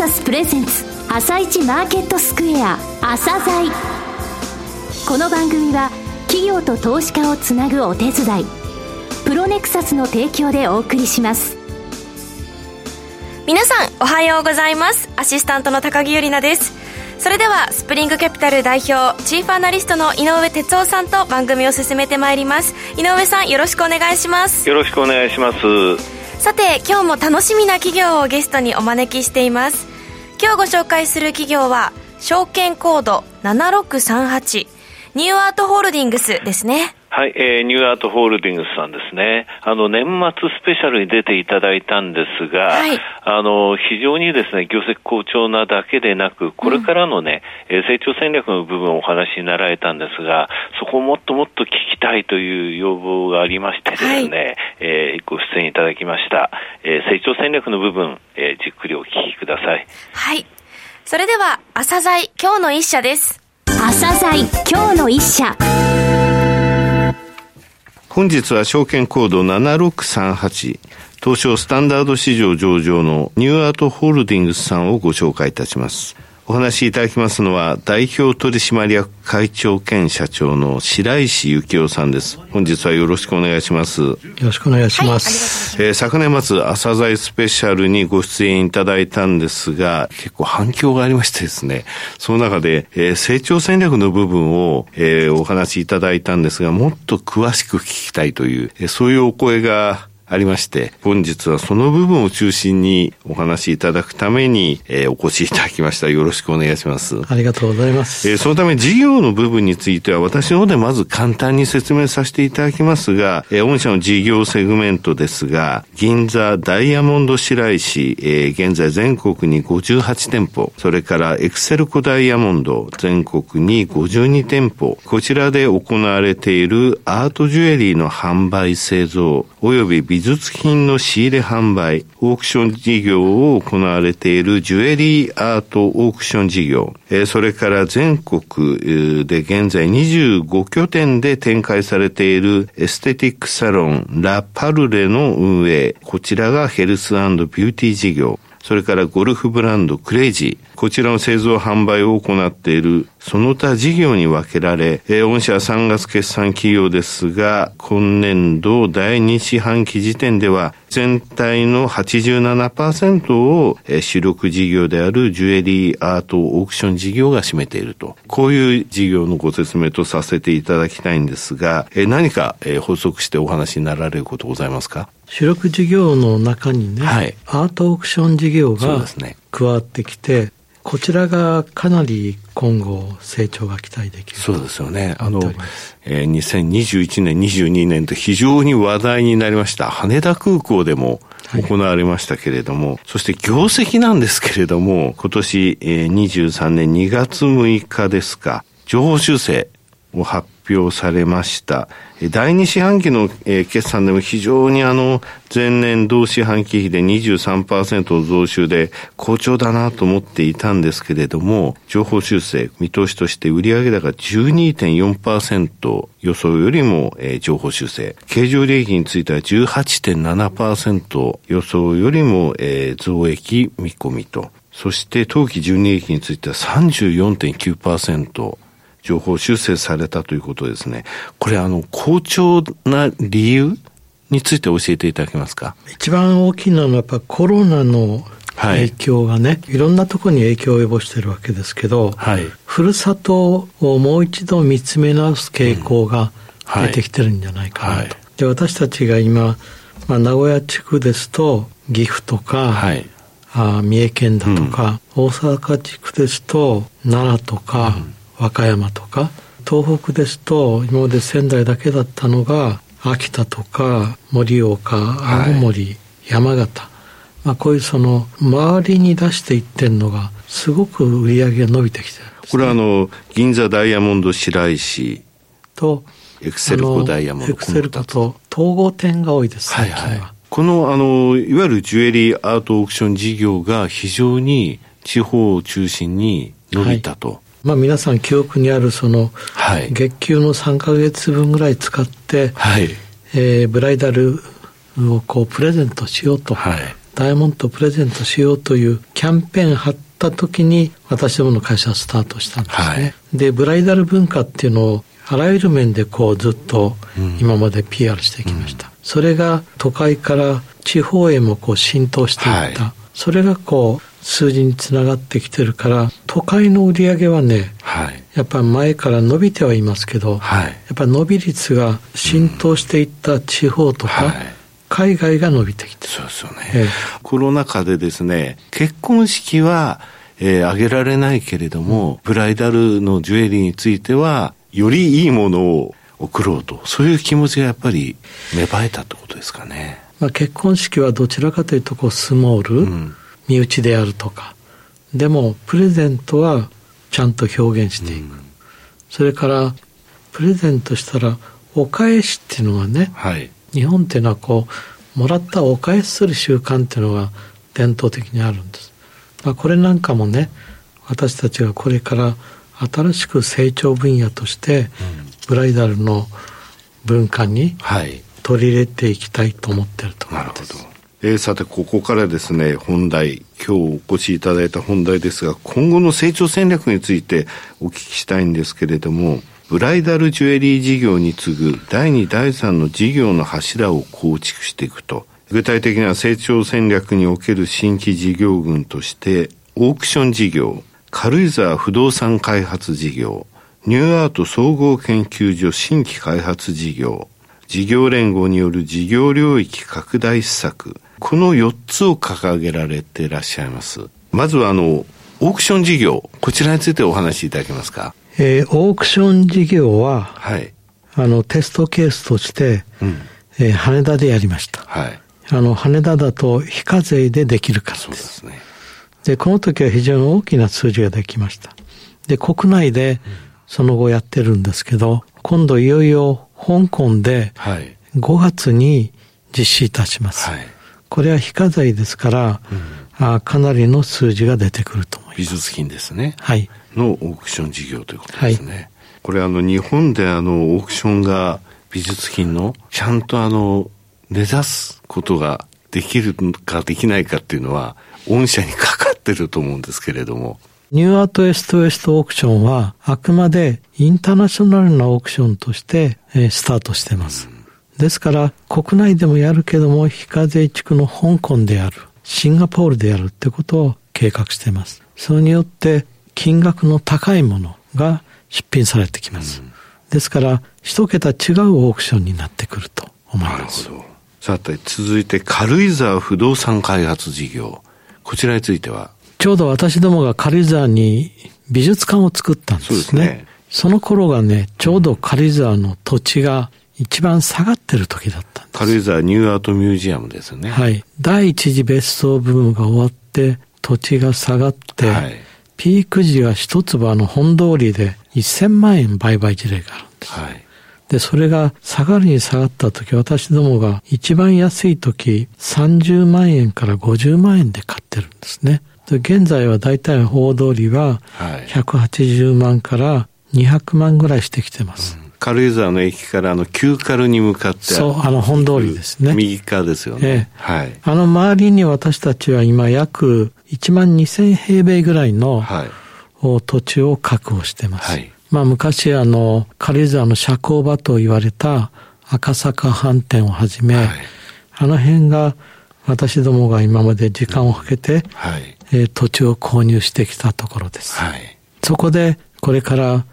サスプレゼンツ朝一マーケットスクエア朝鮮。この番組は企業と投資家をつなぐお手伝いプロネクサスの提供でお送りします。皆さんおはようございます。アシスタントの高木由里奈です。それではスプリングキャピタル代表チーフアナリストの井上哲夫さんと番組を進めてまいります。井上さんよろしくお願いします。よろしくお願いします。さて今日も楽しみな企業をゲストにお招きしています今日ご紹介する企業は証券コード7638ニューアートホールディングスですね。はい、えー、ニューアートホールディングスさんですね。あの、年末スペシャルに出ていただいたんですが、はい、あの、非常にですね、業績好調なだけでなく、これからのね、うん、成長戦略の部分をお話しになられたんですが、そこをもっともっと聞きたいという要望がありましてですね、はい、えー、ご出演いただきました。えー、成長戦略の部分、えー、じっくりお聞きください。はい。それでは、朝鮮今日の一社です。朝鮮今日の一社。本日は証券コード7638東証スタンダード市場上場のニューアートホールディングスさんをご紹介いたします。お話しいただきますのは、代表取締役会長兼社長の白石幸雄さんです。本日はよろしくお願いします。よろしくお願いします。はい、えー、昨年末、朝鮮スペシャルにご出演いただいたんですが、結構反響がありましてですね、その中で、えー、成長戦略の部分を、えー、お話しいただいたんですが、もっと詳しく聞きたいという、えー、そういうお声がありまして、本日はその部分を中心にお話しいただくために、えー、お越しいただきました。よろしくお願いします。ありがとうございます。えー、そのため事業の部分については私の方でまず簡単に説明させていただきますが、えー、御社の事業セグメントですが、銀座ダイヤモンド白石、えー、現在全国に58店舗、それからエクセルコダイヤモンド全国に52店舗、こちらで行われているアートジュエリーの販売製造、及び美術品の仕入れ販売、オークション事業を行われているジュエリーアートオークション事業、それから全国で現在25拠点で展開されているエステティックサロンラ・パルレの運営、こちらがヘルスビューティー事業、それからゴルフブランドクレイジー、こちらの製造販売を行っているその他事業に分けられ、えー、御社は3月決算企業ですが、今年度第2四半期時点では、全体の87%を、えー、主力事業であるジュエリーアートオークション事業が占めていると。こういう事業のご説明とさせていただきたいんですが、えー、何か、えー、補足してお話になられることございますか？主力事業の中にね、はい、アートオークション事業が加わってきて、こちらがかなり今後成長が期待できるそうですよね。あの、えー、2021年、22年と非常に話題になりました。羽田空港でも行われましたけれども、はい、そして業績なんですけれども、今年、えー、23年2月6日ですか、情報修正を発表されました。第二四半期の決算でも非常にあの、前年同四半期比で23%増収で好調だなと思っていたんですけれども、情報修正、見通しとして売上高12.4%予想よりも、情報修正。経常利益については18.7%予想よりも、増益見込みと。そして当期純利益については34.9%。情報修正されたということですね。これあの、好調な理由について教えていただけますか？一番大きいのはやっぱコロナの影響がね、はい、いろんなところに影響を及ぼしてるわけですけど、はい、ふるさとをもう一度見つめ直す傾向が出てきてるんじゃないかなと。はい、で私たちが今、まあ、名古屋地区ですと岐阜とか、はい、あ三重県だとか、うん、大阪地区ですと奈良とか、うん和歌山とか東北ですと今まで仙台だけだったのが秋田とか盛岡青森、はい、山形、まあ、こういうその周りに出していってるのがすごく売り上げが伸びてきてるね、これはあの銀座ダイヤモンド白石とエクセルコダイヤモンドエクセルコと統合店が多いです、最近は。はいはい。この、あの、いわゆるジュエリーアートオークション事業が非常に地方を中心に伸びたと。はいまあ、皆さん記憶にあるその、はい、月給の3か月分ぐらい使って、はい。えー、ブライダルをこうプレゼントしようとダイヤモンドをプレゼントしようというキャンペーン貼った時に私どもの会社はスタートしたんですね。はい、で、ブライダル文化っていうのをあらゆる面でこうずっと今まで PR してきました。うん、それが都会から地方へもこう浸透していった。はい、それがこう数字につながってきてるから都会の売り上げはね、はい、やっぱ前から伸びてはいますけど、はい、やっぱ伸び率が浸透していった地方とか、うんはい。海外が伸びてきてそうですよね、ええ、コロナ禍でですね結婚式は、えー、挙げられないけれども、うん、ブライダルのジュエリーについてはよりいいものを送ろうとそういう気持ちがやっぱり芽生えたってことですかね、まあ、結婚式はどちらかというとこうスモール、うん、身内であるとか。でもプレゼントはちゃんと表現していく、うん、それからプレゼントしたらお返しっていうのがね、はい、日本っていうのはこうもらったお返しする習慣っていうのが伝統的にあるんです、まあ、これなんかもね私たちがこれから新しく成長分野として、ブライダルの文化に取り入れていきたいと思ってると思います、はいえー、さて、ここからですね、本題、今日お越しいただいた本題ですが、今後の成長戦略についてお聞きしたいんですけれども、ブライダルジュエリー事業に次ぐ第2、第3の事業の柱を構築していくと、具体的な成長戦略における新規事業群として、オークション事業、軽井沢不動産開発事業、ニューアート総合研究所新規開発事業、事業連合による事業領域拡大施策、この4つを掲げられていらっしゃいます。まずはあの、オークション事業、こちらについてお話しいただけますか？えー、オークション事業は、はい、あの、テストケースとして、うん、えー、羽田でやりました。はい。あの、羽田だと非課税でできるからです。そうですね。で、この時は非常に大きな数字ができました。で、国内でその後やってるんですけど、今度いよいよ香港で5月に実施いたします。はいこれは非課税ですから、うん、あかなりの数字が出てくると思います。美術品ですね。はい。のオークション事業ということですね。はい、これあの日本であのオークションが美術品のちゃんとあの目指すことができるかできないかっていうのは御社にかかってると思うんですけれども。ニューアートエストウエストオークションはあくまでインターナショナルなオークションとして、えー、スタートしてます。うんですから国内でもやるけども非課税地区の香港であるシンガポールでやるってことを計画しています。それによって金額の高いものが出品されてきます、うん、ですから一桁違うオークションになってくると思います。さて続いて軽井沢不動産開発事業。こちらについてはちょうど私どもが軽井沢に美術館を作ったんですね。そねその頃がね、ちょうど軽井沢の土地が一番下がってる時だったんです。軽井沢ニューアートミュージアムですね。はい。第一次別荘ブームが終わって、土地が下がって、はい、ピーク時は一坪あの本通りで1000万円売買事例があるんです。はい。で、それが下がるに下がった時、私どもが一番安い時、30万円から50万円で買ってるんですね。で現在は大体大通りは180万から200万ぐらいしてきてます。うん。軽井沢の駅からあの旧軽に向かってそうあの本通りですね。右側ですよね、ええ、はい、あの周りに私たちは今約1万2000平米ぐらいの、はい、土地を確保してます、はい、まあ昔あの軽井沢の社交場と言われた赤坂飯店をはじめ、はい、あの辺が私どもが今まで時間をかけて、はい。えー、土地を購入してきたところです、はい、そこでこれから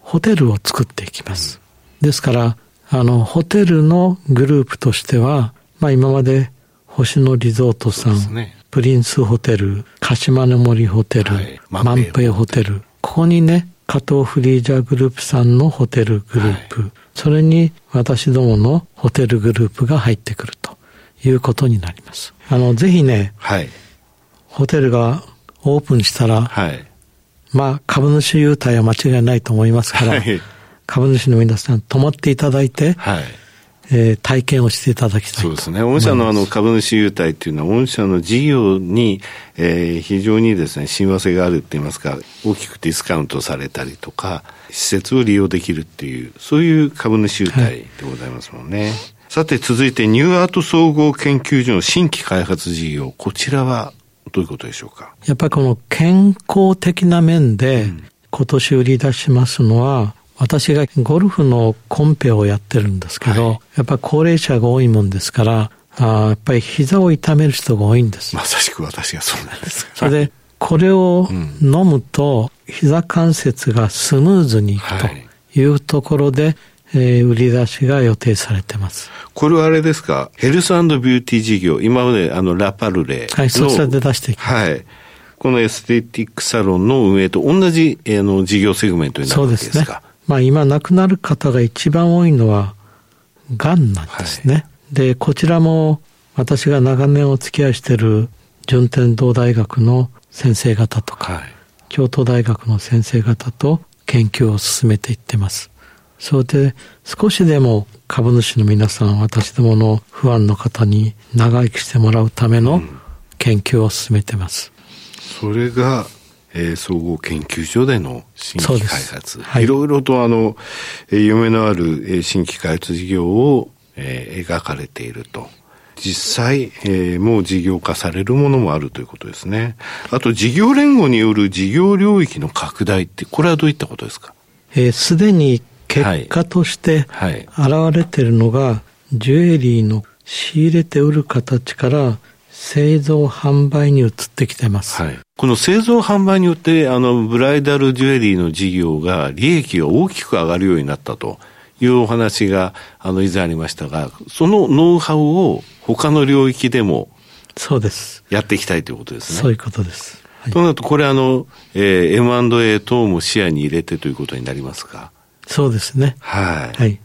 ホテルを作っていきます。ですから、あの、ホテルのグループとしては、まあ今まで星野リゾートさん、ね、プリンスホテル、鹿島の森ホテル、はい、万平ホテル、ここにね、加藤フリージャーグループさんのホテルグループ、はい、それに私どものホテルグループが入ってくるということになります。あの、ぜひね、はい、ホテルがオープンしたら、はい、まあ、株主優待は間違いないと思いますから、はい、株主の皆さん、泊まっていただいて、はいえー、体験をしていただきたいそうですね。御社のあの株主優待っていうのは、御社の事業に、えー、非常にですね、親和性があるって言いますか、大きくディスカウントされたりとか、施設を利用できるっていう、そういう株主優待でございますもんね。はいさて続いてニューアート総合研究所の新規開発事業、こちらはどういうことでしょうか？やっぱりこの健康的な面で今年売り出しますのは、私がゴルフのコンペをやってるんですけど、はい、やっぱり高齢者が多いもんですから、あやっぱり膝を痛める人が多いんです。まさしく私がそうなんです。それで、これを飲むと、膝関節がスムーズにいくというところで、えー、売り出しが予定されてます。これはあれですか、ヘルスビューティー事業、今まであのラパルレはい、そちらで出してはい。このエステティックサロンの運営と同じ、えー、の事業セグメントになるわけですか？そうですね。まあ今亡くなる方が一番多いのは、がんなんですね。はい、で、こちらも私が長年お付き合いしている順天堂大学の先生方とか、はい、京都大学の先生方と研究を進めていってます。それで少しでも株主の皆さん、私どもの不安の方に長生きしてもらうための研究を進めてます。うん、それが、えー、総合研究所での新規開発。はい、いろいろとあの、えー、夢のある、えー、新規開発事業を、えー、描かれていると。実際、えー、もう事業化されるものもあるということですね。あと、事業連合による事業領域の拡大って、これはどういったことですか？すで、えー、に結果として現れているのが、ジュエリーの仕入れて売る形から製造販売に移ってきてます。はい、この製造販売によって、あの、ブライダルジュエリーの事業が利益が大きく上がるようになったというお話が、あの、以前ありましたが、そのノウハウを他の領域でも、そうです。やっていきたいということですね。そういうことです。はい、となると、これあの、えー、M&A 等も視野に入れてということになりますか？そうですね。はい。はい。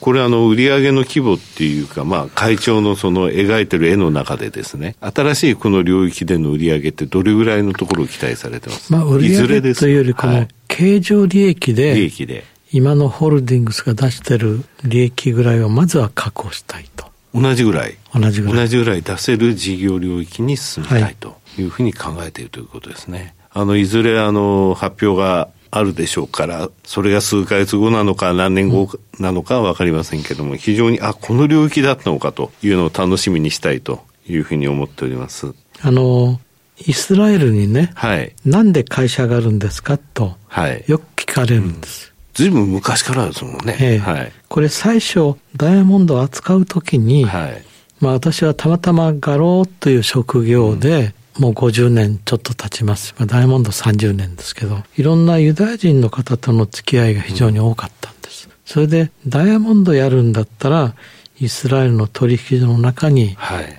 これあの、売上の規模っていうか、まあ、会長のその描いてる絵の中でですね、新しいこの領域での売上ってどれぐらいのところを期待されてます？まあ、売上というより、この、経常利益で、利益で。今のホールディングスが出してる利益ぐらいをまずは確保したいと。同じぐらい。同じぐらい。同じぐらい出せる事業領域に進みたいというふうに考えているということですね。あの、いずれあの、発表があるでしょうから、それが数ヶ月後なのか何年後なのかはわかりませんけども、非常に、あ、この領域だったのかというのを楽しみにしたいというふうに思っております。あの、イスラエルにね、はい、なんで会社があるんですかと、はい、よく聞かれるんです。ずいぶん昔からですもんね。ええはい、これ最初、ダイヤモンドを扱うときに、はい、まあ私はたまたま画廊という職業で、もう50年ちょっと経ちます。まあ、ダイヤモンド30年ですけど、いろんなユダヤ人の方との付き合いが非常に多かったんです。それで、ダイヤモンドやるんだったら、イスラエルの取引所の中に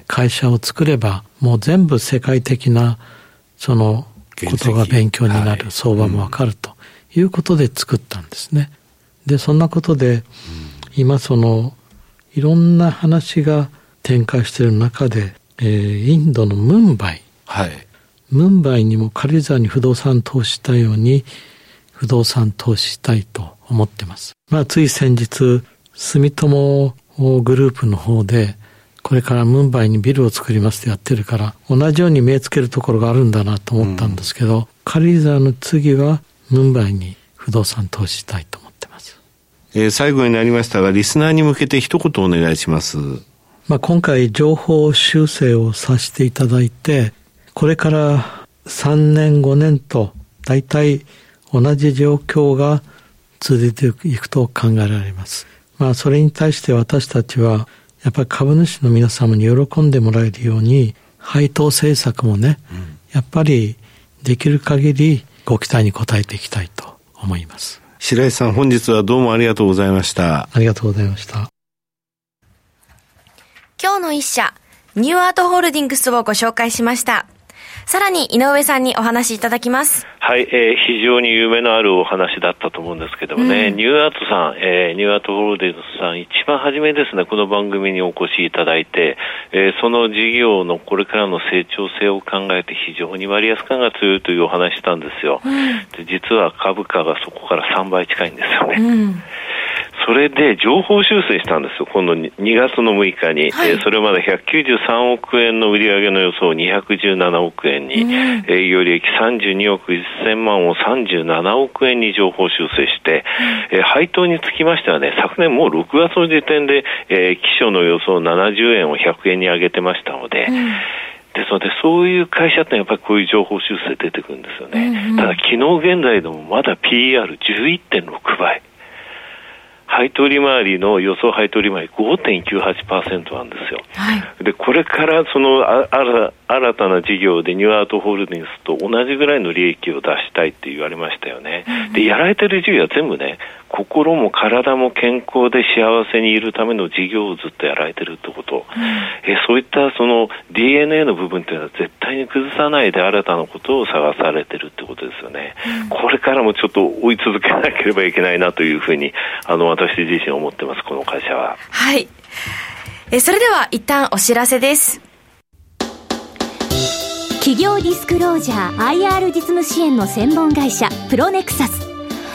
会社を作れば、もう全部世界的な、そのことが勉強になる、相場もわかるということで作ったんですね。で、そんなことで、今その、いろんな話が展開している中で、えー、インドのムンバイ、はい、ムンバイにも軽井沢に不動産投資したように不動産投資したいと思ってます。まあつい先日住友グループの方でこれからムンバイにビルを作りますってやってるから同じように目つけるところがあるんだなと思ったんですけど、うん、軽井沢の次はムンバイに不動産投資したいと思ってます。えー、最後になりましたがリスナーに向けて一言お願いします。まあ、今回情報修正をさせていただいてこれから3年5年と大体同じ状況が続いていくと考えられます。まあそれに対して私たちはやっぱり株主の皆様に喜んでもらえるように配当政策もね、うん、やっぱりできる限りご期待に応えていきたいと思います。白石さん本日はどうもありがとうございました。ありがとうございました。今日の一社、ニューアートホールディングスをご紹介しました。さらに井上さんにお話しいただきます。はい、えー、非常に夢のあるお話だったと思うんですけどもね、うん、ニューアートさん、えー、ニューアートホールディングスさん、一番初めですね、この番組にお越しいただいて、えー、その事業のこれからの成長性を考えて非常に割安感が強いというお話したんですよ。うん、で実は株価がそこから3倍近いんですよね。うんそれで情報修正したんですよ、今度2月の6日に、はい、えー、それまで193億円の売上の予想を217億円に、うん、営業利益32億1000万を37億円に情報修正して、うん、えー、配当につきましてはね、昨年もう6月の時点で、えー、基礎の予想70円を100円に上げてましたので、うん。ですので、そういう会社ってやっぱりこういう情報修正出てくるんですよね。うんうん、ただ、昨日現在でもまだ PER11.6 倍。配当利回りの予想配当利回り5.98%なんですよ。はい、で、これからそのああ新たな事業でニューアートホールディングスと同じぐらいの利益を出したいって言われましたよね。で、やられてる事業は全部ね、心も体も健康で幸せにいるための事業をずっとやられてるってこと、うん、えそういったその DNA の部分っていうのは絶対に崩さないで新たなことを探されてるってことですよね、うん、これからもちょっと追い続けなければいけないなというふうにあの私自身思ってますこの会社は。はい。えそれでは一旦お知らせです。企業ディスクロージャー IR 実務支援の専門会社プロネクサス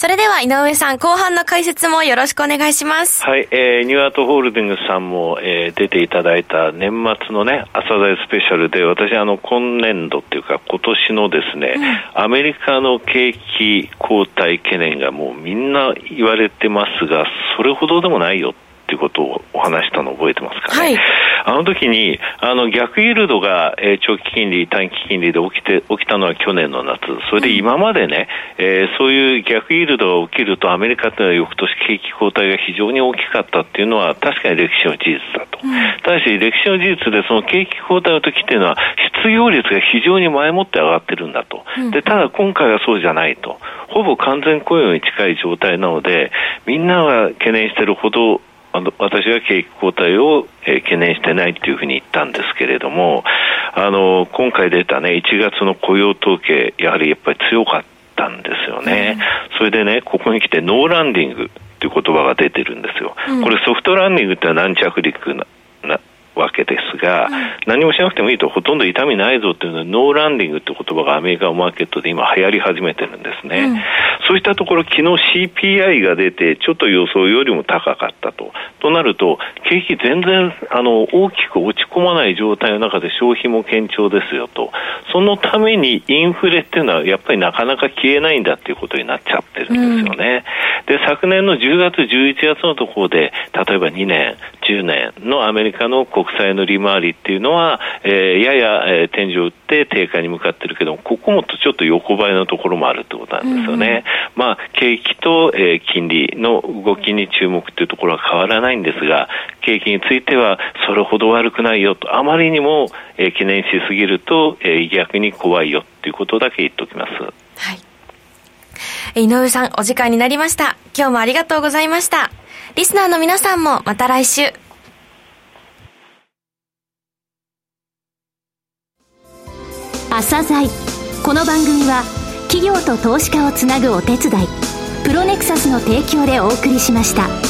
それでは井上さん、後半の解説もよろしくお願いします。はい、えー、ニューアートホールディングスさんも、えー、出ていただいた年末のね、朝鮮スペシャルで、私、あの、今年度っていうか、今年のですね、うん、アメリカの景気後退懸念がもうみんな言われてますが、それほどでもないよっていうことをお話したの覚えてますかね？はい、あの時に、あの逆イールドが、えー、長期金利、短期金利で起きて、起きたのは去年の夏。それで今までね、えー、そういう逆イールドが起きるとアメリカっていうのは翌年景気後退が非常に大きかったっていうのは確かに歴史の事実だと。うん、ただし歴史の事実でその景気後退の時っていうのは失業率が非常に前もって上がってるんだと。で、ただ今回はそうじゃないと。ほぼ完全雇用に近い状態なので、みんなが懸念しているほどあの私は景気後退を、えー、懸念してないというふうに言ったんですけれども、あの今回出たね1月の雇用統計やはりやっぱり強かったんですよね。うん、それでねここに来てノーランディングっていう言葉が出てるんですよ。うん、これソフトランディングってのは軟着陸わけですが、何もしなくてもいいとほとんど痛みないぞっていうのはノーランディングって言葉がアメリカのマーケットで今流行り始めてるんですね、うん、そういったところ昨日 CPI が出てちょっと予想よりも高かったと。となると景気全然あの大きく落ち込まない状態の中で消費も堅調ですよと。そのためにインフレっていうのはやっぱりなかなか消えないんだっていうことになっちゃってるんですよね、うん、で昨年の10月11月のところで例えば2年10年のアメリカの国債の利回りっていうのは、えー、やや、えー、天井を打って低下に向かってるけども、ここもちょっと横ばいのところもあるってことなんですよね。うん、まあ、景気と、えー、金利の動きに注目っていうところは変わらないんですが、景気についてはそれほど悪くないよと、あまりにも、えー、懸念しすぎると、えー、逆に怖いよっていうことだけ言っておきます。はい。井上さん、お時間になりました。今日もありがとうございました。リスナーの皆さんもまた来週。朝鮮この番組は企業と投資家をつなぐお手伝いプロネクサスの提供でお送りしました。